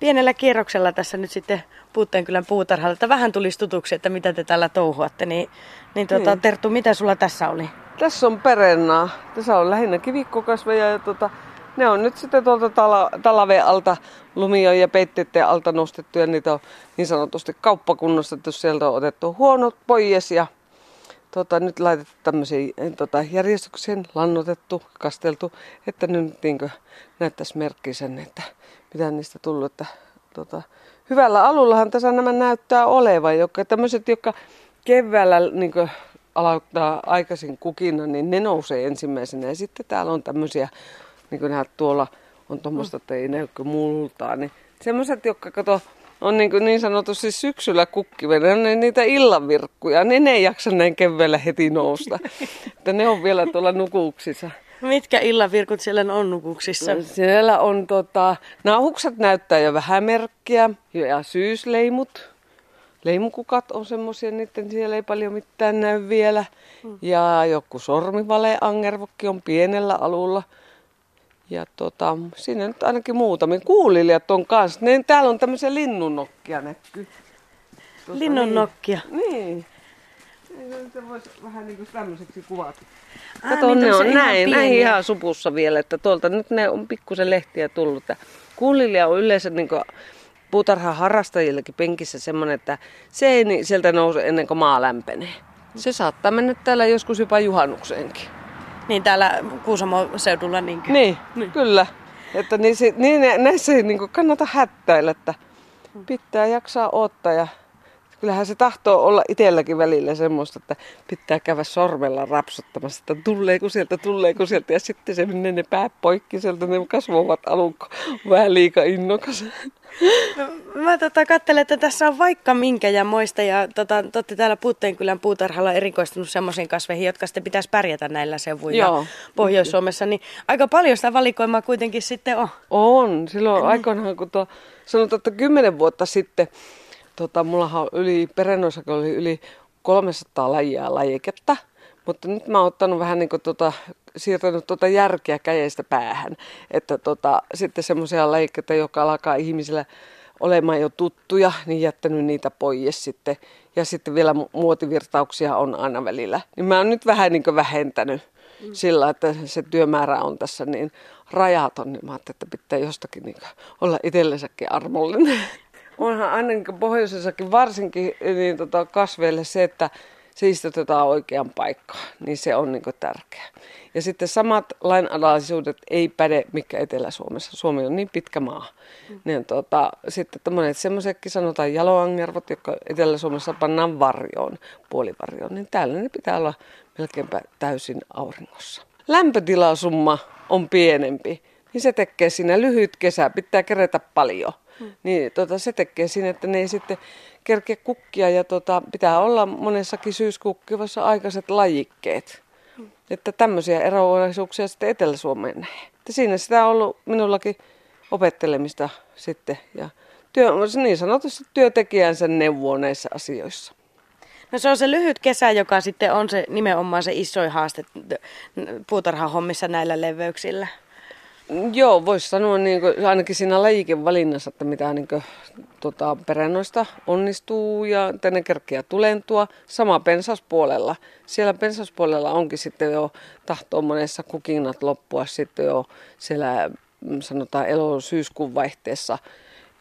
pienellä kierroksella tässä nyt sitten Puutteenkylän puutarhalla, että vähän tulisi tutuksi, että mitä te täällä touhuatte. Niin, niin, tuota, niin. Terttu, mitä sulla tässä oli? Tässä on perennaa. Tässä on lähinnä kivikkokasveja ja tuota, ne on nyt sitten tuolta tala, talaveen alta, lumioon ja peitteiden alta nostettu ja niitä on niin sanotusti kauppakunnostettu. Sieltä on otettu huonot pois ja tota, nyt laitettu tämmöisiin tota, järjestykseen, lannotettu, kasteltu, että nyt niin näyttäisi merkki sen, että mitä niistä tullut. Että, tota, hyvällä alullahan tässä nämä näyttää olevan, jotka tämmöiset, jotka keväällä niin aloittaa aikaisin kukina, niin ne nousee ensimmäisenä. Ja sitten täällä on tämmöisiä, niin kuin näet tuolla on tuommoista, että ei näy multaa, niin semmoiset, jotka kato, on niin, kuin niin sanotusti syksyllä kukkivena, ne niitä illanvirkkuja, niin ne ei jaksa näin keväällä heti nousta. että ne on vielä tuolla nukuksissa. Mitkä illanvirkut siellä on nukuksissa? No, siellä on tota, nauhukset näyttää jo vähän merkkiä ja syysleimut. Leimukukat on semmoisia, niiden siellä ei paljon mitään näy vielä. Hmm. Ja joku sormivale angervokki on pienellä alulla. Ja tota, siinä nyt ainakin muutamia. Kuulilijat on kanssa. Ne, täällä on tämmöisiä linnunnokkia näkyy. Linnunokkia? Niin. niin. Se voisi vähän niin kuin tämmöiseksi kuvata. Ah, Kato, niin ne on näin, näin ihan supussa vielä, että tuolta nyt ne on pikkusen lehtiä tullut. Kuulilija on yleensä niin kuin puutarhan harrastajillekin penkissä semmoinen, että se ei niin sieltä nouse ennen kuin maa lämpenee. Se saattaa mennä täällä joskus jopa juhannukseenkin. Niin täällä Kuusamo-seudulla niinkö? Niin, niin. kyllä. Että niin, niin näissä ei niin kannata hättäillä, että pitää jaksaa ottaa ja kyllähän se tahtoo olla itselläkin välillä semmoista, että pitää käydä sormella rapsuttamassa, että tuleeko sieltä, tuleeko sieltä. Ja sitten se menee ne pää poikki sieltä, ne kasvavat alun vähän liika innokas. Mä tota, katselen, että tässä on vaikka minkä ja moista ja tota, totte täällä Puutteenkylän puutarhalla erikoistunut semmoisiin kasveihin, jotka sitten pitäisi pärjätä näillä seuvuilla Pohjois-Suomessa, niin aika paljon sitä valikoimaa kuitenkin sitten on. On, silloin aikoinaan kun tuo, sanotaan, että kymmenen vuotta sitten tota, mullahan on yli, perennoissakin oli yli 300 lajia lajiketta, mutta nyt mä oon ottanut vähän niin kuin tota, siirtänyt tuota järkeä käjestä päähän. Että tota, sitten semmoisia lajikkeita, jotka alkaa ihmisillä olemaan jo tuttuja, niin jättänyt niitä pois sitten. Ja sitten vielä muotivirtauksia on aina välillä. Niin mä oon nyt vähän niin vähentänyt mm. sillä, että se työmäärä on tässä niin rajaton. Niin mä ajattelin, että pitää jostakin niin olla itsellensäkin armollinen. onhan aina niin pohjoisessakin varsinkin niin tota kasveille se, että se istutetaan oikean paikkaan, niin se on niin tärkeää. Ja sitten samat lainalaisuudet ei päde mikä Etelä-Suomessa. Suomi on niin pitkä maa. Mm. Niin, tota, sitten monet semmoisetkin sanotaan jaloangervot, jotka Etelä-Suomessa pannaan varjoon, puolivarjoon, niin täällä ne pitää olla melkeinpä täysin auringossa. Lämpötilasumma on pienempi, niin se tekee siinä lyhyt kesä, pitää kerätä paljon. Hmm. Niin tota, se tekee siinä, että ne ei sitten kerkeä kukkia ja tota, pitää olla monessakin syyskukkivassa aikaiset lajikkeet. Hmm. Että tämmöisiä eroavaisuuksia sitten Etelä-Suomeen näin. Että siinä sitä on ollut minullakin opettelemista sitten ja työ, niin sanotusti työntekijänsä neuvoa näissä asioissa. No se on se lyhyt kesä, joka sitten on se nimenomaan se isoin haaste puutarhahommissa näillä leveyksillä. Joo, voisi sanoa niin kuin, ainakin siinä lajikin valinnassa, että mitä niin kuin, tota, perennoista onnistuu ja tänne kerkeä tulentua. Sama pensaspuolella. Siellä pensaspuolella onkin sitten jo tahtoo monessa kukinnat loppua sitten jo siellä mm, sanotaan elo-syyskuun vaihteessa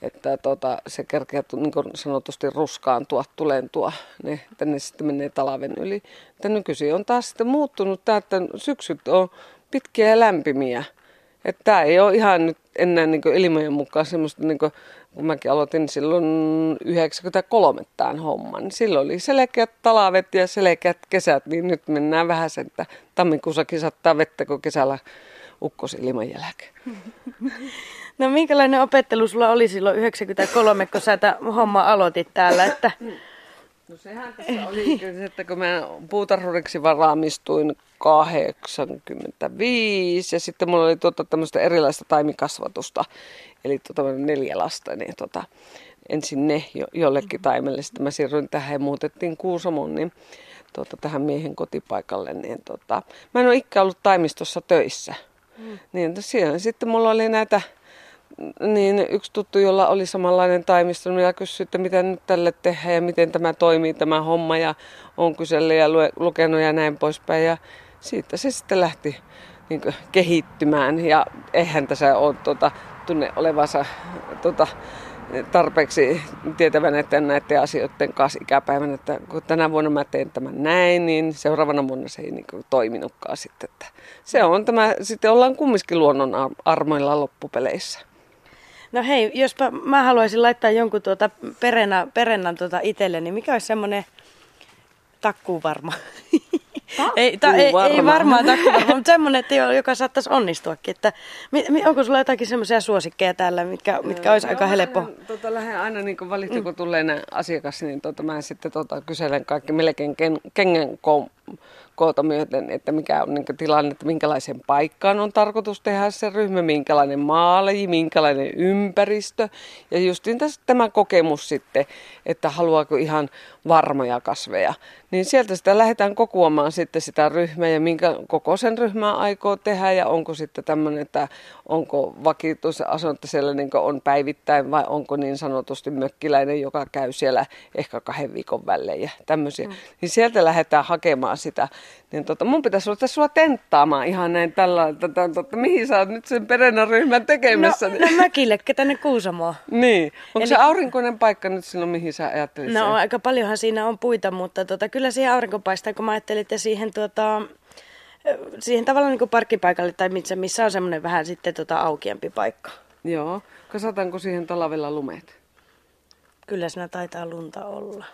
että tota, se kerkeä niin sanotusti ruskaantua, tulentua, ne, tänne sitten menee talven yli. Että nykyisin on taas sitten muuttunut tämä, että syksyt on pitkiä ja lämpimiä. Että tämä ei ole ihan nyt enää niin ilmojen mukaan semmoista, niin kuin, kun mäkin aloitin silloin 93 tämän homman. Niin silloin oli selkeät talavet ja selkeät kesät, niin nyt mennään vähän sen, että tammikuussakin saattaa vettä, kun kesällä ukkosi ilman jälkeen. No minkälainen opettelu sulla oli silloin 93, kun sä homma aloitit täällä? Että... No sehän tässä oli, että kun mä puutarhuriksi varaamistuin 85 ja sitten mulla oli tuota tämmöistä erilaista taimikasvatusta, eli tuota neljä lasta, niin tuota, ensin ne jo, jollekin taimelle, sitten mä siirryin tähän ja muutettiin Kuusamon, niin tuota, tähän miehen kotipaikalle, niin tuota, mä en ole ikään ollut taimistossa töissä. Mm. Niin siellä sitten mulla oli näitä niin yksi tuttu, jolla oli samanlainen taimisto, niin kysyi, että mitä nyt tälle tehdään ja miten tämä toimii tämä homma ja on kyselle ja lukenut ja näin poispäin. Ja siitä se sitten lähti niin kehittymään ja eihän tässä ole tuota, tunne olevansa tuota, tarpeeksi tietävän, että näiden asioiden kanssa ikäpäivänä, että kun tänä vuonna mä teen tämän näin, niin seuraavana vuonna se ei niin kuin toiminutkaan sitten. Että se on tämä, sitten ollaan kumminkin luonnon armoilla loppupeleissä. No hei, jospa mä haluaisin laittaa jonkun tuota perenä, perennan tuota itselle, niin mikä olisi semmoinen takkuun varma? ei, ta, ei, ei varmaan takku varma, mutta semmoinen, että joka saattaisi onnistuakin. Että, mi, mi, onko sulla jotakin semmoisia suosikkeja täällä, mitkä, mitkä olisi aika helppo? Lähden, tota, lähden aina niin valittu, mm. kun tulee asiakas, niin tota, mä sitten tota, kyselen kaikki melkein ken, kengen koota myöten, että mikä on niin tilanne, että minkälaisen paikkaan on tarkoitus tehdä se ryhmä, minkälainen maalaji, minkälainen ympäristö. Ja justiin tässä tämä kokemus sitten, että haluaako ihan varmoja kasveja. Niin sieltä sitä lähdetään kokoamaan sitten sitä ryhmää ja minkä koko sen ryhmää aikoo tehdä ja onko sitten tämmöinen, että onko vakituus asunto siellä niin on päivittäin vai onko niin sanotusti mökkiläinen, joka käy siellä ehkä kahden viikon välein ja tämmöisiä. Mm. Niin sieltä lähdetään hakemaan sitä. Niin tota, mun pitäisi ruveta sua tenttaamaan ihan näin tällä, että, että mihin sä oot nyt sen ryhmän tekemässä. No, no mökille, tänne Kuusamoa. Niin. Onko Eli... se aurinkoinen paikka nyt silloin, mihin sä ajattelit No sen? aika paljonhan siinä on puita, mutta tota, kyllä siihen aurinko paistaa, kun mä ajattelin, että siihen tuota, siihen tavallaan niin kuin parkkipaikalle tai missä, missä on semmoinen vähän sitten tota aukiampi paikka. Joo. Kasataanko siihen talvella lumet? Kyllä siinä taitaa lunta olla.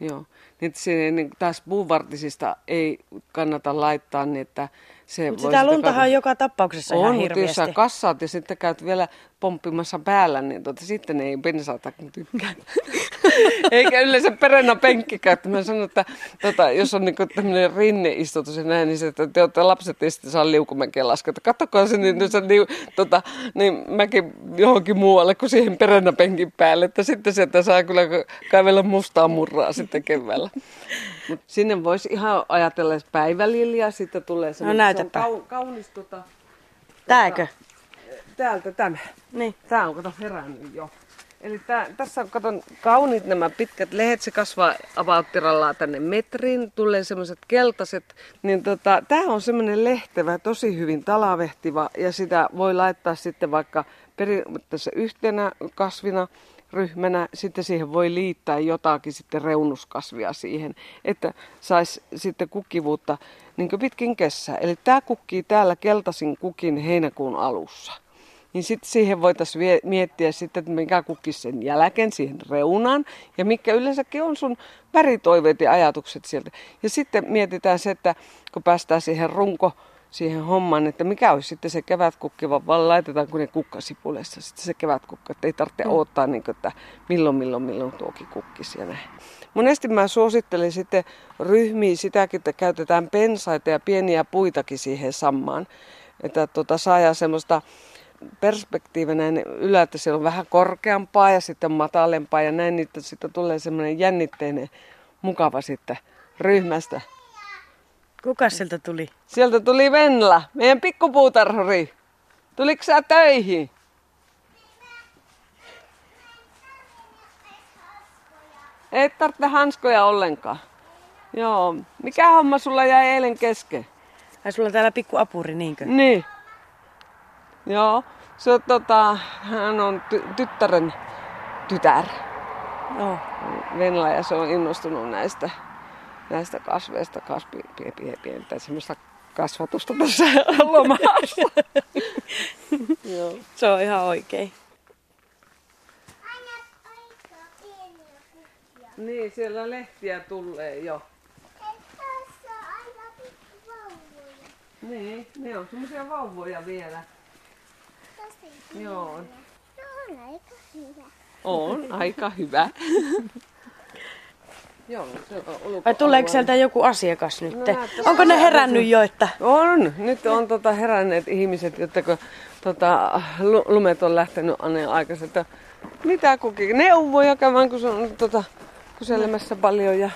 Joo. Niin, se, niin taas puuvartisista ei kannata laittaa, niin että se Mutta sitä luntahan on joka tapauksessa on, ihan hirveästi. jos sä kassaat ja sitten käyt vielä pomppimassa päällä, niin tuota, sitten ei pensaata tykkää. Eikä yleensä perennä penkkikään. Mä sanon, että tota, jos on niinku tämmöinen rinneistutus ja näin, niin se, että te olette lapset ei sitten saa liukumäkeä lasketa. Katsokaa se, niin, se, niin, tota, niin mäkin johonkin muualle kuin siihen perennä penkin päälle. Että sitten sieltä saa kyllä kaivella mustaa murraa sitten keväällä. Mut sinne voisi ihan ajatella, että päivälilja, sitten tulee se, no, se on kau, kaunis tota, Tääkö? Tota, täältä tämä. Niin. Tää on kato herännyt jo. Eli tää, tässä on katon kauniit nämä pitkät lehet, se kasvaa avauttirallaan tänne metrin, tulee semmoiset keltaiset, niin tota, tämä on semmoinen lehtevä, tosi hyvin talavehtiva. Ja sitä voi laittaa sitten vaikka periaatteessa yhtenä kasvina ryhmänä, sitten siihen voi liittää jotakin sitten reunuskasvia siihen, että saisi sitten kukkivuutta niin pitkin kesää. Eli tämä kukkii täällä keltaisin kukin heinäkuun alussa. Niin sitten siihen voitaisiin miettiä sitten, että mikä kukkisi sen jälkeen siihen reunaan ja mikä yleensäkin on sun väritoiveet ja ajatukset sieltä. Ja sitten mietitään se, että kun päästään siihen runko siihen hommaan, että mikä olisi sitten se kevätkukki, vaan laitetaan kun ne kukkasipulessa sitten se kevätkukka, että ei tarvitse mm. odottaa, niin kuin, että milloin, milloin, milloin tuokin kukkisi ja näin. Monesti mä suosittelen sitten ryhmiä sitäkin, että käytetään pensaita ja pieniä puitakin siihen sammaan, että tota, saadaan semmoista perspektiivi näin ylältä, siellä on vähän korkeampaa ja sitten matalempaa ja näin, niin sitten tulee semmoinen jännitteinen, mukava sitten ryhmästä. Kuka sieltä tuli? Sieltä tuli Venla, meidän pikkupuutarhuri. Tuliko sä töihin? Ei tarvitse hanskoja ollenkaan. Joo. Mikä homma sulla jäi eilen kesken? Ai sulla on täällä pikku apuri, niinkö? Niin. Joo. Se on tota, hän on ty- tyttären tytär. Joo. Venla ja se on innostunut näistä näistä kasveista kasvi, pientä semmoista kasvatusta tässä lomassa. Joo. Se on ihan oikein. Niin, siellä lehtiä tulee jo. Niin, ne on semmoisia vauvoja vielä. Joo. No on aika hyvä. On aika hyvä. Joo, se on Vai tuleeko sieltä joku asiakas nyt? No, Onko ne herännyt jo? Että... On. Nyt on tota, heränneet ihmiset, että kun tota, lumet on lähtenyt aneen aikaisin, että mitä kukin neuvoja käydään, kun se on tota, kyselemässä paljon ja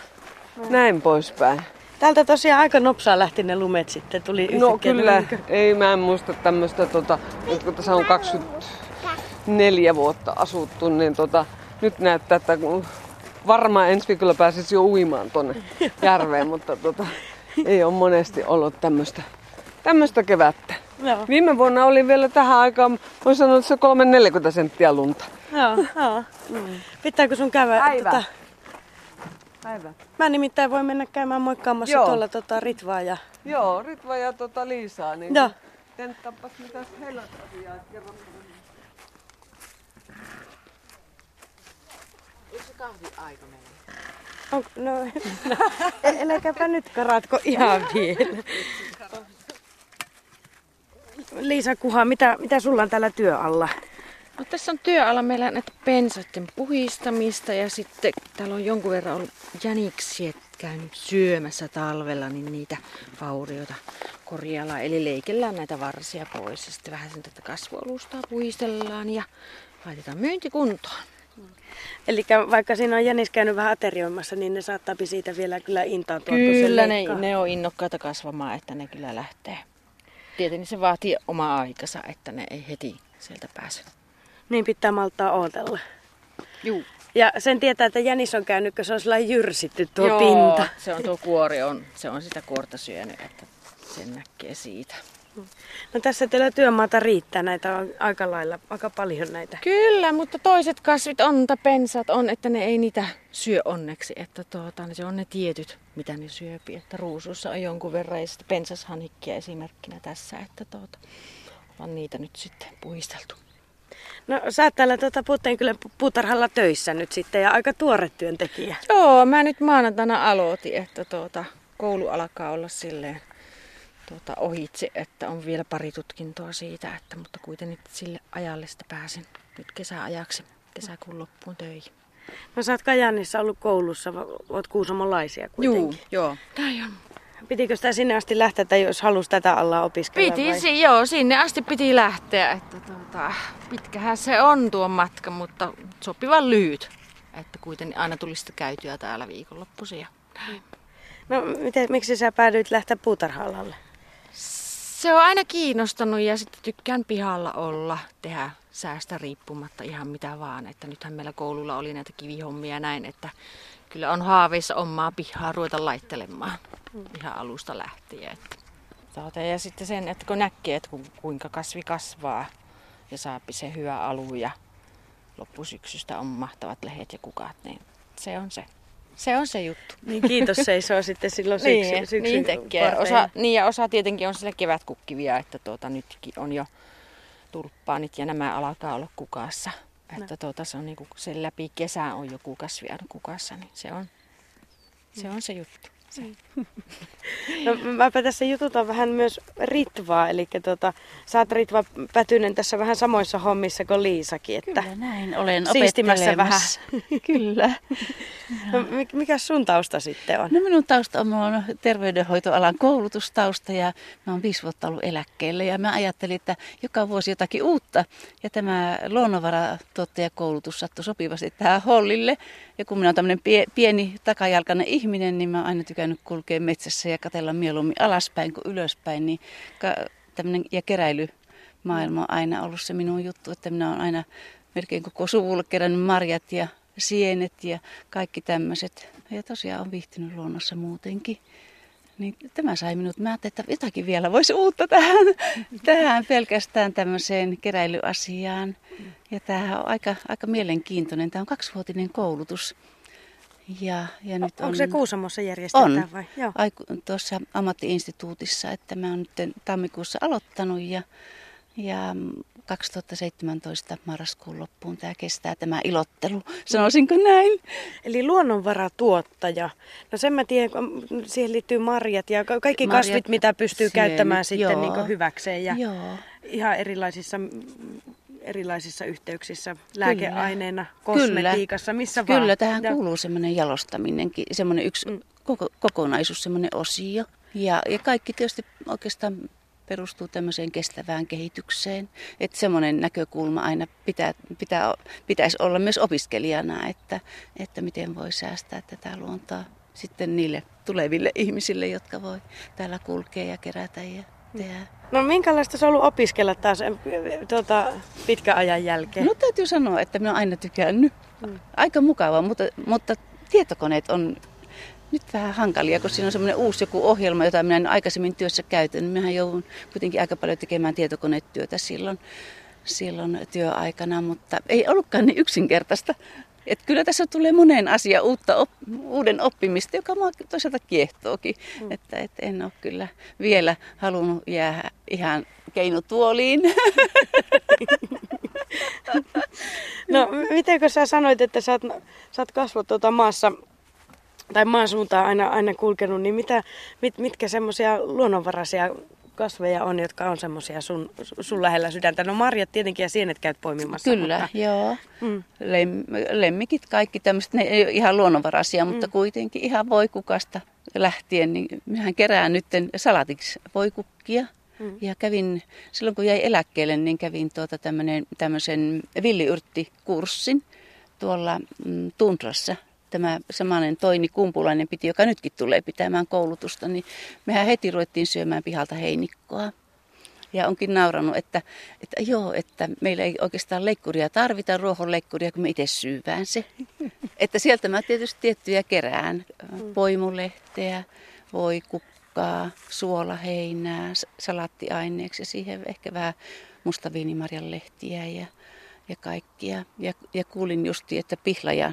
no. näin poispäin. Täältä tosiaan aika nopsaa lähti ne lumet sitten, tuli No kyllä, ei mä en muista tämmöistä, tota, kun tässä on 20 neljä vuotta asuttu, niin tota, nyt näyttää, että varmaan ensi viikolla pääsisi jo uimaan tuonne järveen, mutta tota, ei ole monesti ollut tämmöistä tämmöistä kevättä. Joo. Viime vuonna oli vielä tähän aikaan, voin sanoa, että se 3-40 senttiä lunta. Joo, joo. Mm. Pitääkö sun käydä? Päivä. Tota... Päivä. Mä nimittäin voin mennä käymään moikkaamassa joo. tuolla tota, Ritvaa ja... Joo, Ritvaa ja tota, Liisaa. Niin joo. Tenttaapas mitä heillä asiaa kerran. Eikö se kahvi aika mennä? On, no, no, nyt karatko ihan vielä. Liisa Kuha, mitä, mitä sulla on täällä työalla? No, tässä on työalla meillä näitä pensaiden puhistamista ja sitten täällä on jonkun verran ollut jäniksiä käynyt syömässä talvella, niin niitä vaurioita korjaillaan. Eli leikellään näitä varsia pois ja sitten vähän sen tätä kasvualustaa puhistellaan ja laitetaan myyntikuntoon. Eli vaikka siinä on jänis käynyt vähän aterioimassa, niin ne saattaa siitä vielä kyllä intaantua. Kyllä, ne, ne on innokkaita kasvamaan, että ne kyllä lähtee. Tietenkin se vaatii oma aikansa, että ne ei heti sieltä pääse. Niin pitää maltaa ootella. Juu. Ja sen tietää, että jänis on käynyt, kun se on sellainen jyrsitty tuo Joo, pinta. se on tuo kuori, on, se on sitä kuorta syönyt, että sen näkee siitä. No tässä teillä työmaata riittää, näitä on aika lailla, aika paljon näitä. Kyllä, mutta toiset kasvit on, tai pensat on, että ne ei niitä syö onneksi. Että tuota, se on ne tietyt, mitä ne syöpi. Että ruusussa on jonkun verran ja sitten pensashanikkia esimerkkinä tässä, että tuota, on niitä nyt sitten puhisteltu. No sä oot täällä tuota, kyllä puutarhalla töissä nyt sitten ja aika tuore työntekijä. Joo, mä nyt maanantaina aloitin, että tuota, koulu alkaa olla silleen tuota, ohitse, että on vielä pari tutkintoa siitä, että, mutta kuitenkin sille ajalle sitä pääsin nyt kesäajaksi, kesäkuun loppuun töihin. No sä oot Kajaanissa ollut koulussa, oot kuusamolaisia kuitenkin. Joo, joo. Näin on. Pitikö sitä sinne asti lähteä, tai jos halusi tätä alla opiskella? Piti, vai? joo, sinne asti piti lähteä. Että tuota, pitkähän se on tuo matka, mutta sopivan lyhyt. Että kuitenkin aina tuli sitä käytyä täällä viikonloppuisia. No, miten, miksi sä päädyit lähteä puutarha-alalle? Se on aina kiinnostanut ja sitten tykkään pihalla olla, tehdä säästä riippumatta ihan mitä vaan. Että nythän meillä koululla oli näitä kivihommia näin, että kyllä on haaveissa omaa pihaa ruveta laittelemaan ihan alusta lähtien. Että. Tuota, ja sitten sen, että kun näkee, että kuinka kasvi kasvaa ja saapi se hyvä alu ja loppusyksystä on mahtavat lehet ja kukat, niin se on se. Se on se juttu. Niin kiitos seisoo sitten silloin syksy, niin, syksy niin tekee. Osa, niin ja osa tietenkin on sillä kevätkukkivia, että tuota, nytkin on jo tulppaanit ja nämä alkaa olla kukassa. No. Että tuota, se on niin kuin, sen läpi kesää on joku kasvi aina kukassa, niin se on se, on se juttu. Se. No, mäpä tässä jututan vähän myös Ritvaa, eli tota, sä oot Ritva Pätynen tässä vähän samoissa hommissa kuin Liisakin. Että Kyllä näin, olen opettelemassa. vähän. Kyllä. No, mikä sun tausta sitten on? No minun tausta on, on terveydenhoitoalan koulutustausta ja mä oon viisi vuotta ollut eläkkeellä ja mä ajattelin, että joka vuosi jotakin uutta ja tämä luonnonvaratuottajakoulutus sattui sopivasti tähän hollille. Ja kun minä olen tämmöinen pie, pieni takajalkainen ihminen, niin mä oon aina tykännyt kulkea metsässä ja katella mieluummin alaspäin kuin ylöspäin. Niin ka, tämmönen, ja keräilymaailma on aina ollut se minun juttu, että minä olen aina melkein koko suvulle kerännyt marjat ja sienet ja kaikki tämmöiset. Ja tosiaan on viihtynyt luonnossa muutenkin. Niin tämä sai minut, mä ajattelin, että jotakin vielä voisi uutta tähän, tähän pelkästään tämmöiseen keräilyasiaan. Ja tämä on aika, aika mielenkiintoinen. Tämä on kaksivuotinen koulutus. Ja, ja nyt on, Onko se Kuusamossa järjestetään on, vai? Joo. Aiku, tuossa ammattiinstituutissa, että mä oon nyt tammikuussa aloittanut ja, ja 2017 marraskuun loppuun tämä kestää tämä ilottelu, sanoisinko näin. Eli luonnonvaratuottaja. No sen mä tiedän, siihen liittyy marjat ja kaikki marjat, kasvit, mitä pystyy sienit, käyttämään sitten niin hyväkseen. Ja joo. Ihan erilaisissa erilaisissa yhteyksissä, lääkeaineena, Kyllä. kosmetiikassa, missä Kyllä, vaan. Kyllä, tähän ja... kuuluu semmoinen jalostaminenkin, semmoinen yksi mm. koko, kokonaisuus, semmoinen osio. Ja, ja kaikki tietysti oikeastaan perustuu tämmöiseen kestävään kehitykseen. Että semmoinen näkökulma aina pitää, pitää, pitäisi olla myös opiskelijana, että, että miten voi säästää tätä luontoa sitten niille tuleville ihmisille, jotka voi täällä kulkea ja kerätä ja Ja... No minkälaista se on ollut opiskella taas tuota, pitkän ajan jälkeen? No täytyy sanoa, että minä olen aina tykännyt. Mm. Aika mukavaa, mutta, mutta tietokoneet on nyt vähän hankalia, kun siinä on semmoinen uusi joku ohjelma, jota minä en aikaisemmin työssä käytän. Minähän joudun kuitenkin aika paljon tekemään tietokonetyötä silloin, silloin työaikana, mutta ei ollutkaan niin yksinkertaista. Et kyllä tässä tulee moneen asia uutta op, uuden oppimista, joka minua toisaalta kiehtookin. Mm. Että et en ole kyllä vielä halunnut jäädä ihan keinutuoliin. no, miten sä sanoit, että sä oot, sä oot kasvot tuota maassa tai maan suuntaan aina, aina kulkenut, niin mitä, mit, mitkä semmoisia luonnonvaraisia kasveja on, jotka on semmoisia sun, sun lähellä sydäntä? No marjat tietenkin ja sienet käyt poimimassa. Kyllä, mutta... joo. Mm. Lem, lemmikit, kaikki tämmöiset, ne ei ole ihan luonnonvaraisia, mm. mutta kuitenkin ihan voikukasta lähtien, niin minähän kerään nyt salatiksi voikukkia. Mm. Ja kävin, silloin kun jäi eläkkeelle, niin kävin tuota tämmöisen villiyrttikurssin tuolla mm, Tundrassa tämä samanen Toini Kumpulainen piti, joka nytkin tulee pitämään koulutusta, niin mehän heti ruvettiin syömään pihalta heinikkoa. Ja onkin nauranut, että, että joo, että meillä ei oikeastaan leikkuria tarvita, ruohonleikkuria, kun me itse syyvään se. Että sieltä mä tietysti tiettyjä kerään. Poimulehteä, voikukkaa, suolaheinää, salaattiaineeksi ja siihen ehkä vähän mustaviinimarjan lehtiä ja, ja kaikkia. Ja, ja kuulin justi, että pihlaja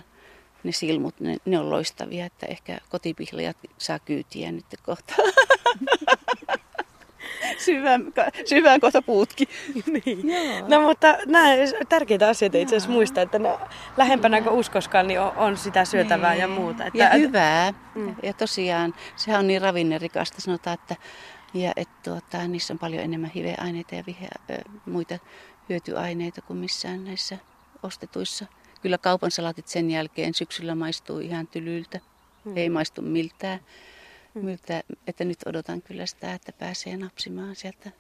ne silmut, ne, ne on loistavia, että ehkä kotipihlajat saa kyytiä nyt kohta. syvään, syvään kohta puutkin. niin. No mutta nämä tärkeitä asioita itse asiassa muistaa, että ne, lähempänä kuin uskoskaan niin on, on sitä syötävää niin. ja muuta. Että, ja hyvää. Mm. Ja tosiaan, sehän on niin ravinnerikasta, sanotaan, että ja et, tuota, niissä on paljon enemmän hiveaineita ja vihe, muita hyötyaineita kuin missään näissä ostetuissa Kyllä kaupan salatit sen jälkeen syksyllä maistuu ihan tylyltä. Mm. Ei maistu miltään. Mm. miltä, että nyt odotan kyllä sitä, että pääsee napsimaan sieltä.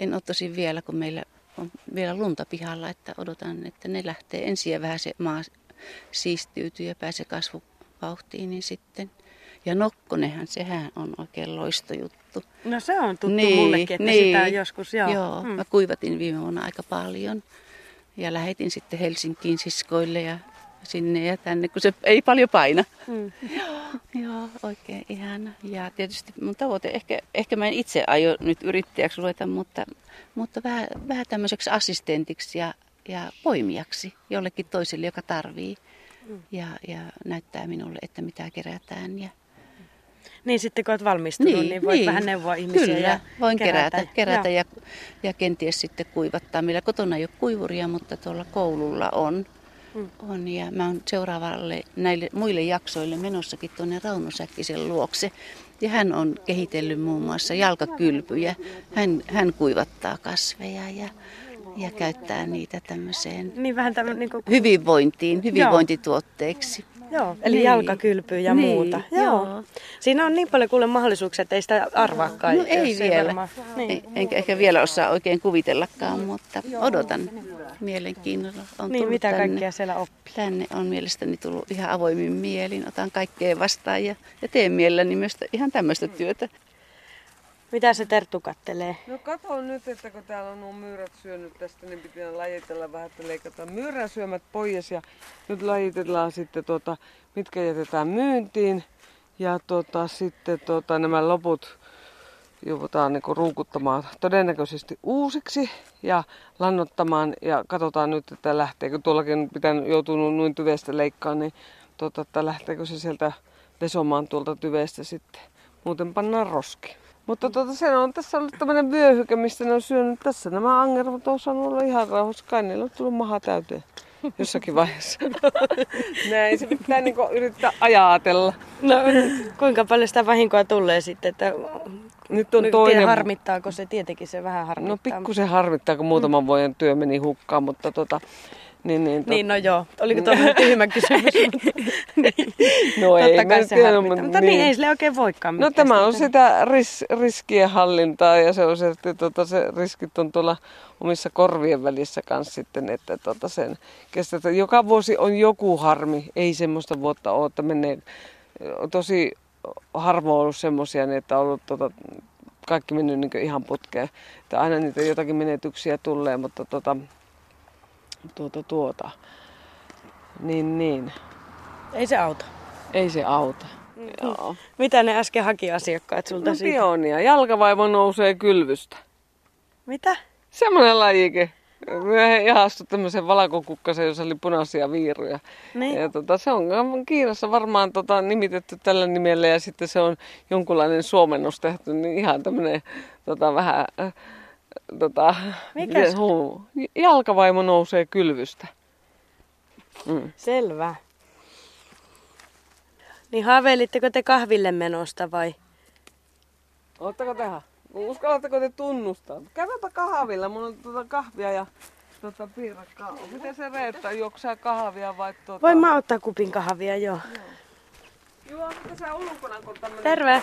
En ole tosi vielä, kun meillä on vielä lunta pihalla, että odotan, että ne lähtee ensin ja vähän se maa siistiytyy ja pääsee kasvuvauhtiin, niin sitten. Ja nokkonehan, sehän on oikein loistojuttu. No se on tuttu niin, mullekin, että niin, sitä joskus, joo. Joo, hmm. mä kuivatin viime vuonna aika paljon. Ja lähetin sitten Helsinkiin siskoille ja sinne ja tänne, kun se ei paljon paina. Mm. joo, joo, oikein ihana. Ja tietysti mun tavoite, ehkä, ehkä mä en itse aio nyt yrittäjäksi ruveta, mutta, mutta vähän, vähän tämmöiseksi assistentiksi ja, ja poimijaksi jollekin toiselle, joka tarvii. Mm. Ja, ja näyttää minulle, että mitä kerätään ja niin sitten kun olet valmistunut, niin, niin voit niin. vähän neuvoa ihmisiä Kyllä, ja voin kerätä, kerätä, kerätä ja, ja kenties sitten kuivattaa. Meillä kotona ei ole kuivuria, mutta tuolla koululla on. Mm. on ja mä oon seuraavalle näille muille jaksoille menossakin tuonne Rauno Säkkisen luokse. Ja hän on kehitellyt muun muassa jalkakylpyjä. Hän, hän kuivattaa kasveja ja, ja käyttää niitä tämmöiseen niin vähän tämän, niin kuin... hyvinvointiin, hyvinvointituotteeksi. Joo. Joo, eli niin. jalkakylpyä ja niin. muuta. Joo. Joo. Siinä on niin paljon kuule mahdollisuuksia, että ei sitä arvaakaan. No ei vielä. Niin. Enkä ehkä vielä osaa oikein kuvitellakaan, mutta odotan mielenkiinnolla. On niin, mitä tänne, kaikkea siellä oppii? Tänne on mielestäni tullut ihan avoimin mielin. Otan kaikkea vastaan ja, ja teen mielelläni myös ihan tämmöistä työtä. Mitä se Terttu kattelee? No kato nyt, että kun täällä on nuo myyrät syönyt tästä, niin pitää lajitella vähän, että leikataan myyräsyömät pois ja nyt lajitellaan sitten tuota, mitkä jätetään myyntiin. Ja tuota, sitten tuota, nämä loput joudutaan niinku ruukuttamaan todennäköisesti uusiksi ja lannottamaan ja katsotaan nyt, että lähteekö tuollakin pitää joutunut noin tyvestä leikkaan, niin tuota, että lähteekö se sieltä vesomaan tuolta tyvestä sitten. Muuten pannaan roski. Mutta tuota, se on tässä ollut tämmöinen vyöhyke, mistä ne on syönyt. Tässä nämä angervat on saanut olla ihan rauhassa. Kai niillä on tullut maha täyteen jossakin vaiheessa. Näin, se pitää niinku yrittää ajatella. No, kuinka paljon sitä vahinkoa tulee sitten, että nyt on toinen... Harmittaako se? Tietenkin se vähän harmittaa. No pikkusen harmittaa, kun muutaman vuoden työ meni hukkaan, mutta tota, niin, niin, tot... niin, no joo. Oliko tuo tyhmä kysymys? niin. No ei, mä tiedä, mutta, mutta niin. niin, ei sille oikein voikaan No tämä on sitä ris, riskien hallintaa ja se on se, että tota, se riskit on tuolla omissa korvien välissä kanssa sitten, että tota sen kestetään. Joka vuosi on joku harmi, ei semmoista vuotta ole, että menee tosi harvoin ollut semmoisia, niin että on ollut tota, kaikki mennyt niin ihan putkeen. Että aina niitä jotakin menetyksiä tulee, mutta tota, tuota, tuota. Niin, niin. Ei se auta. Ei se auta. Mm. Joo. Mitä ne äsken haki asiakkaat sulta No siitä? pionia. Jalkavaivo nousee kylvystä. Mitä? Semmoinen lajike. Me ihastu tämmöisen valakokukkasen, jossa oli punaisia viiruja. Niin. Ja tota, se on Kiinassa varmaan tota, nimitetty tällä nimellä ja sitten se on jonkunlainen suomennos tehty, niin ihan tämmöinen tota, vähän, äh, tota, Mikä miten- se- huu, jalkavaimo nousee kylvystä. Mm. Selvä. Niin haaveilitteko te kahville menosta vai? Oletteko tehdä? Uskallatteko te tunnustaa? Käydäpä kahvilla, mulla on tuota kahvia ja tuota piirakkaa. Miten se Reetta, juoksaa kahvia vai tuota? Voin mä ottaa kupin kahvia, joo. Juo, mitä sä ulkona, kun tämmönen... Terve.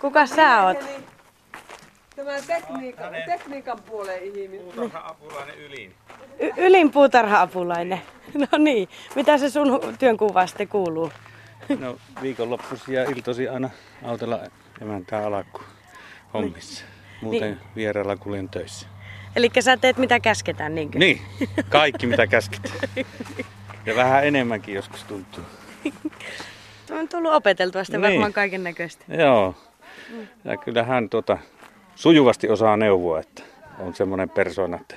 Kuka sä oot? Eli Tämä tekniikan, tekniikan puolen ihminen. Puutarha-apulainen ylin. Y- ylin puutarha-apulainen. No niin. Mitä se sun työnkuva sitten kuuluu? No viikonloppuisin ja iltoisin aina autolla emäntää alakku hommissa. Muuten Niin. vierailla kuljen töissä. Eli sä teet mitä käsketään, niinkö? Niin, kaikki mitä käsketään. Ja vähän enemmänkin joskus tuntuu. On tullut opeteltua sitten Niin. varmaan kaiken näköistä. Joo. Ja kyllä hän tuota, sujuvasti osaa neuvoa, että on semmoinen persona, että,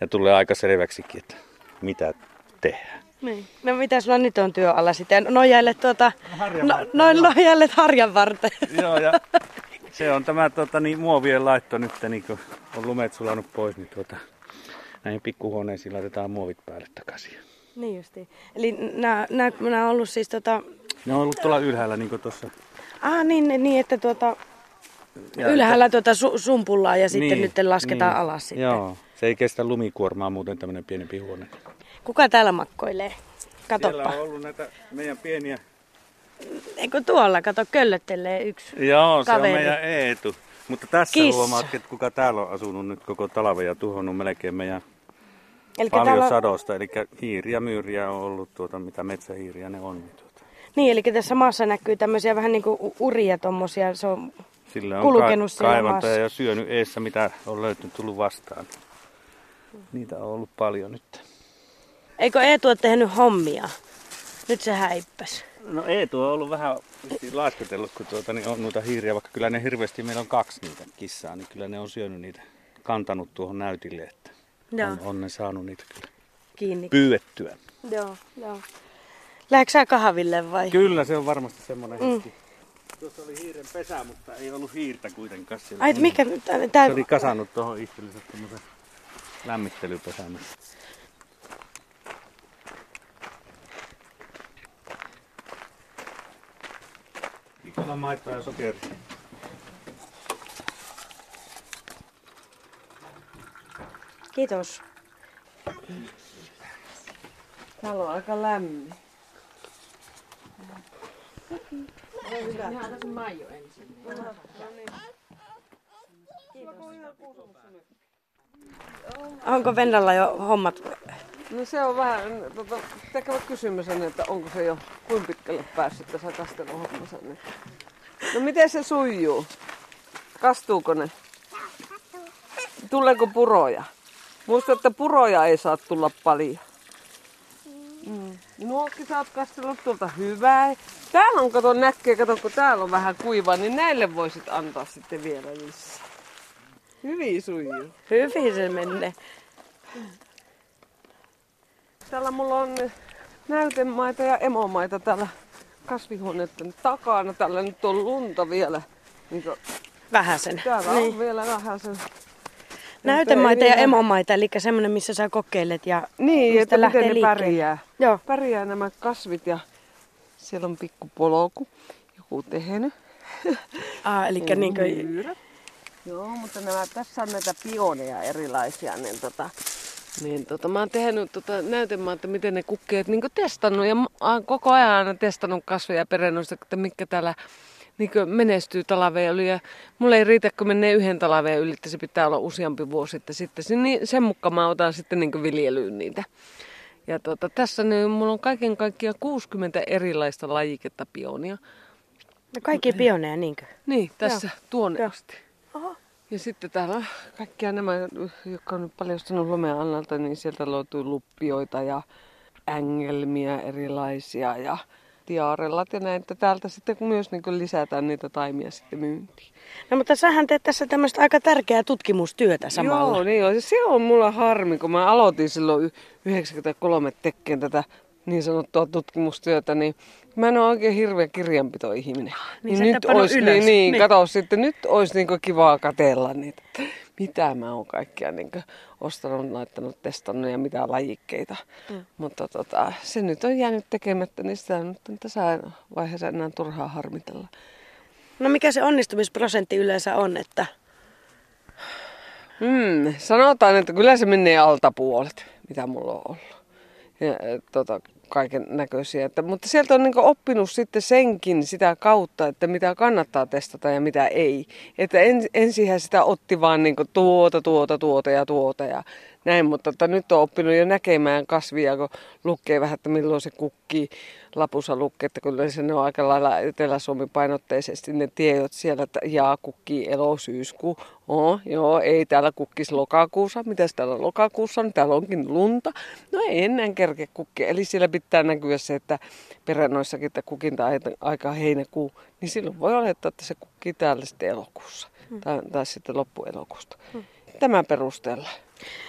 ja tulee aika selväksikin, että mitä tehdään. Niin. No mitä sulla nyt on työ alla sitten? Nojailet tuota... No, noin nojailet harjan varten. Joo, ja se on tämä tota, niin, muovien laitto nyt, niin kun on lumet sulanut pois, niin tuota, näihin pikkuhuoneisiin laitetaan muovit päälle takaisin. niin justi. Eli nämä, nämä, nämä on ollut siis tota... Ne on ollut tuolla ylhäällä niin tuossa. Ah niin, niin että tuota... Ylhäällä tuota su, sumpullaan ja sitten nyt lasketaan alas sitten. Niin, Joo, se ei kestä lumikuormaa muuten tämmöinen pienempi huone. Kuka täällä makkoilee? Siellä Katoppa. on ollut näitä meidän pieniä... Eikö tuolla, kato, köllöttelee yksi. Joo, se Kaveri. on meidän Eetu. Mutta tässä Kissa. huomaat, että kuka täällä on asunut nyt koko talven ja tuhonnut melkein meidän Eli paljon täällä, sadosta. Eli hiiriä, myyriä on ollut, tuota, mitä metsähiiriä ne on. Niin tuota. niin, eli tässä maassa näkyy tämmöisiä vähän niin kuin uria tommosia. Se on, Sillä on kulkenut ka- maassa. ja syönyt eessä, mitä on löytynyt tullut vastaan. Niitä on ollut paljon nyt. eikö Eetu ole tehnyt hommia? Nyt se häippäs. No Eetu on ollut vähän vissiin lasketellut, kun tuota, niin on noita hiiriä, vaikka kyllä ne hirveästi, meillä on kaksi niitä kissaa, niin kyllä ne on syönyt niitä, kantanut tuohon näytille, että Joo, on, on ne saanut niitä kyllä kiinni. pyydettyä. Joo, joo. Lähdekö sä kahville vai? Kyllä se on varmasti semmoinen mm. hetki. Tuossa oli hiiren pesä, mutta ei ollut hiirtä kuitenkaan siellä. Ai, mikä tää, tää, Se oli kasannut tuohon itsellensä tämmöisen lämmittelypesän. Ikola maitoa ja sokeria. Kiitos. Täällä on aika lämmin. Ihan tässä maiju ensin. Onko Vennalla jo hommat? No se on vähän, tota, tekevä kysymys on, että onko se jo kuinka pitkälle päässyt tässä kasteluhommassa. Niin. No miten se sujuu? Kastuuko ne? Tuleeko puroja? Muista, että puroja ei saa tulla paljon. Mm. Nuokki sä oot kastellut tuolta hyvää. Täällä on, kato näkee, kato kun täällä on vähän kuivaa, niin näille voisit antaa sitten vielä lisää. Hyvin sujuu. Hyvin se menee. Täällä mulla on näytemaita ja emomaita täällä kasvihuoneiden takana. Täällä nyt on lunta vielä. Niin Vähäsen. täällä Niin. on vielä vähän se... Näytemaita ja emomaita, eli semmoinen, missä sä kokeilet ja Niin, mistä että lähtee miten ne liikkeelle. pärjää. Joo. Pärjää nämä kasvit ja siellä on pikku polku. Joku tehnyt. Ah, eli niin kuin. Joo, mutta nämä, tässä on näitä pioneja erilaisia, niin tota, niin tota, mä oon tehnyt tota näytelmää, että miten ne kukkeet niin testannut ja mä oon koko ajan aina testannut kasveja ja perennoista, että mitkä täällä niin menestyy talveen yli. Ja mulle ei riitä, kun menee yhden talveen yli, että se pitää olla useampi vuosi, että sitten niin, sen mukaan mä otan sitten niin viljelyyn niitä. Ja tota, tässä niin mulla on kaiken kaikkiaan 60 erilaista lajiketta pionia. no kaikki pioneja, niinkö? Niin, tässä tuonne Joo. asti. Oho. Ja sitten täällä kaikkia nämä, jotka on nyt paljastanut lomea annalta, niin sieltä löytyy luppioita ja ängelmiä erilaisia ja tiarellat ja näin. Että täältä sitten myös niin lisätään niitä taimia sitten myyntiin. No mutta sähän teet tässä tämmöistä aika tärkeää tutkimustyötä samalla. Joo, niin on. Se on mulla harmi, kun mä aloitin silloin 93 tekkeen tätä niin sanottua tutkimustyötä, niin mä en ole oikein hirveä kirjanpitoihminen. Niin, niin nyt olisi, ylös. Niin, niin, niin. kato sitten, nyt olisi niin kivaa katella niitä, mitä mä oon kaikkia niin ostanut, laittanut, testannut ja mitä lajikkeita. Mm. Mutta tota, se nyt on jäänyt tekemättä, niin sitä nyt on tässä vaiheessa enää turhaa harmitella. No mikä se onnistumisprosentti yleensä on, että... Hmm, sanotaan, että kyllä se menee alta puolet, mitä mulla on ollut. Ja, tota, kaiken näköisiä. Mutta sieltä on niin oppinut sitten senkin sitä kautta, että mitä kannattaa testata ja mitä ei. Että en, ensinhän sitä otti vaan niin tuota, tuota, tuota ja tuota ja näin, mutta että nyt on oppinut jo näkemään kasvia, kun lukee vähän, että milloin se kukkii lapussa lukee, että kyllä se on aika lailla Etelä-Suomi painotteisesti ne tiedot siellä, että jaa kukkii elo, syyskuu, oh, joo, ei täällä kukkisi lokakuussa, mitäs täällä lokakuussa on, täällä onkin lunta, no ei enää kerke kukki, eli siellä pitää näkyä se, että perennoissakin, että kukinta aika heinäkuu, niin silloin voi olettaa, että se kukkii täällä sitten elokuussa, hmm. tai, tai sitten loppuelokuusta. Hmm. Tämän perusteella.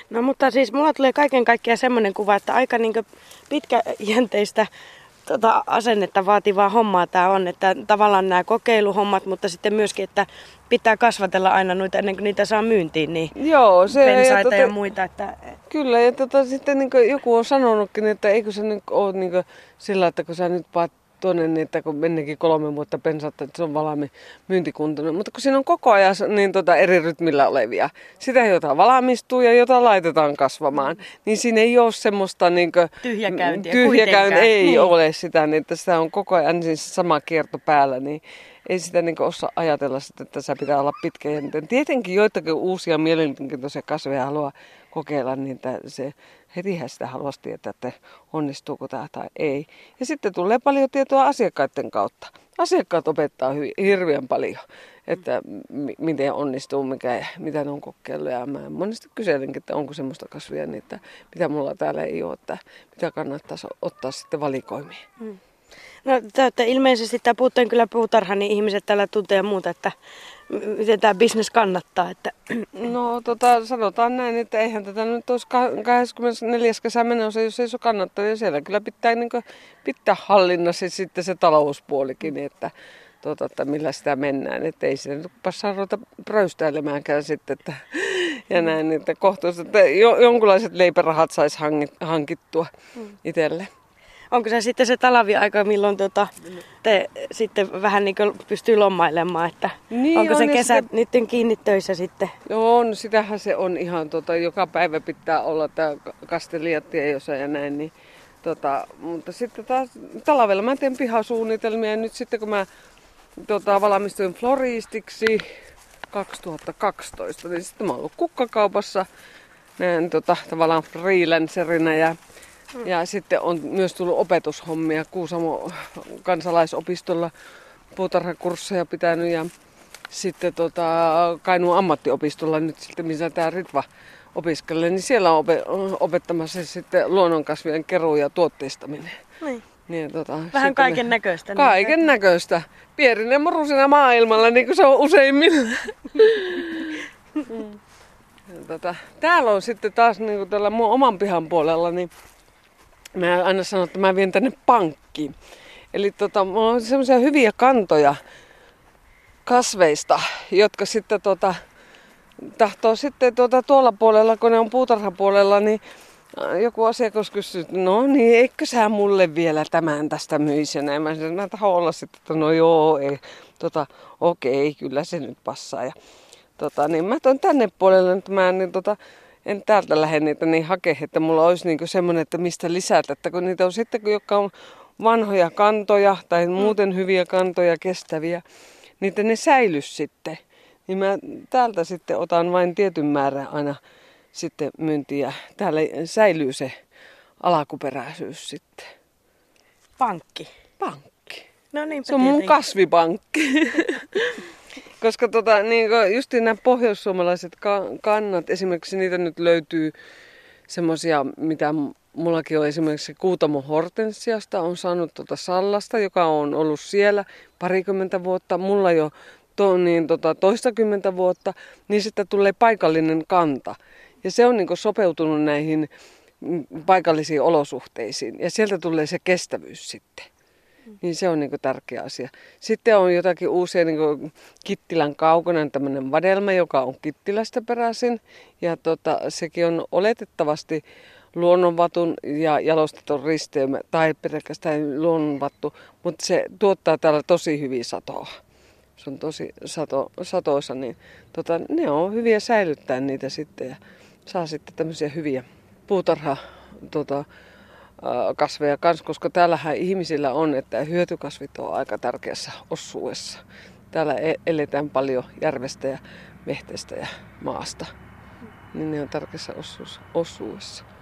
No mutta siis mulla tulee kaiken kaikkiaan semmoinen kuva, että aika niin pitkäjänteistä tota, asennetta vaativaa hommaa tämä on, että tavallaan nämä kokeiluhommat, mutta sitten myöskin, että pitää kasvatella aina noita ennen kuin niitä saa myyntiin, niin Joo, se, pensaita ja, tota, ja muita. Että... Kyllä, ja tota, sitten niin joku on sanonutkin, että eikö se nyt ole niin sillä, että kun sä nyt paat tuonne, että kun mennekin kolme vuotta pensatta, että se on valmi myyntikuntoinen. Mutta kun siinä on koko ajan niin tota eri rytmillä olevia, sitä jota valmistuu ja jota laitetaan kasvamaan, niin siinä ei ole semmoista niin tyhjäkäyntiä. Tyhjäkäyntiä ei niin. ole sitä, niin että sitä on koko ajan siis sama kierto päällä, niin ei sitä niin osaa ajatella, että se pitää olla pitkäjänteinen. Tietenkin joitakin uusia mielenkiintoisia kasveja haluaa kokeilla, niin se hetihän sitä haluaisi tietää, että onnistuuko tämä tai ei. Ja sitten tulee paljon tietoa asiakkaiden kautta. Asiakkaat opettaa hyvin, hirveän paljon, että m- miten onnistuu, mikä, mitä ne on kokeillut. Ja mä monesti kyselenkin, että onko semmoista kasvia, niin että mitä mulla täällä ei ole, että mitä kannattaisi ottaa sitten valikoimiin. Hmm. No olette ilmeisesti tämä puutteen kyllä puutarha, niin ihmiset täällä tuntee muuta, että miten tämä bisnes kannattaa. Että... No tota, sanotaan näin, että eihän tätä nyt olisi 24. kesä menossa, jos ei se kannattaa. Ja siellä kyllä pitää, niin kuin, pitää hallinnassa sitten se talouspuolikin, niin että, tota, että millä sitä mennään. Että ei sitä nyt passaa ruveta pröystäilemäänkään sitten. Että, ja näin, että kohtuus, että jo, jonkunlaiset leipärahat saisi hankittua mm. itselle. Onko se sitten se talaviaika, milloin tota, te sitten vähän niin kuin pystyy lommailemaan, että niin onko on, se kesä sitten... niiden kiinni töissä sitten? Joo, on, sitähän se on ihan, tota, joka päivä pitää olla tämä kastelijat ja näin, niin Tota, mutta sitten taas talvella mä teen pihasuunnitelmia ja nyt sitten kun mä tota, valmistuin floristiksi 2012, niin sitten mä oon ollut kukkakaupassa näin tota, tavallaan freelancerina ja ja sitten on myös tullut opetushommia Kuusamo kansalaisopistolla puutarhakursseja pitänyt ja sitten tota, Kainuun ammattiopistolla nyt sitten, missä tämä Ritva opiskelee, niin siellä on opettamassa sitten luonnonkasvien keruu ja tuotteistaminen. Niin. Niin, tota, Vähän kaiken näköistä. Kaiken näköistä. Pierinen morusina maailmalla, niin kuin se on useimmilla. mm. tota, täällä on sitten taas niin kuin tällä mun oman pihan puolella, niin Mä aina sanon, että mä vien tänne pankkiin. Eli tota, mulla on semmoisia hyviä kantoja kasveista, jotka sitten tota, tahtoo sitten tuota, tuolla puolella, kun ne on puutarhapuolella, niin äh, joku asiakas kysyy, että no niin, eikö sä mulle vielä tämän tästä myisi? Ja mä sanoin, mä tahdon olla sitten, että no joo, ei, tota, okei, kyllä se nyt passaa. Ja, tota, niin mä tuon tänne puolelle, että mä niin, tota, en täältä lähde niitä niin hakea, että mulla olisi niinku semmoinen, että mistä lisätä. Että kun niitä on sitten, jotka on vanhoja kantoja tai mm. muuten hyviä kantoja, kestäviä, niin ne säilys sitten. Niin mä täältä sitten otan vain tietyn määrän aina sitten myyntiä. Täällä säilyy se alakuperäisyys sitten. Pankki. Pankki. No niin. Se on mun kasvipankki. Koska tota, niin just nämä pohjoissuomalaiset kannat, esimerkiksi niitä nyt löytyy semmoisia, mitä mullakin on esimerkiksi Kuutamo Hortensiasta, on saanut tuota Sallasta, joka on ollut siellä parikymmentä vuotta. Mulla jo to, niin, tota, toistakymmentä vuotta, niin sitten tulee paikallinen kanta. Ja se on niin sopeutunut näihin paikallisiin olosuhteisiin. Ja sieltä tulee se kestävyys sitten. Niin se on niin tärkeä asia. Sitten on jotakin uusia niin Kittilän kaukonen tämmöinen vadelma, joka on Kittilästä peräisin. Ja tota, sekin on oletettavasti luonnonvatun ja jalostetun risteymä, tai pelkästään luonnonvattu, mutta se tuottaa täällä tosi hyvin satoa. Se on tosi sato, satoisa, niin tota, ne on hyviä säilyttää niitä sitten ja saa sitten tämmöisiä hyviä puutarha tota, kasveja kanssa, koska täällähän ihmisillä on, että hyötykasvit on aika tärkeässä osuudessa. Täällä e-, eletään paljon järvestä ja mehtestä ja maasta, niin ne on tärkeässä osuudessa.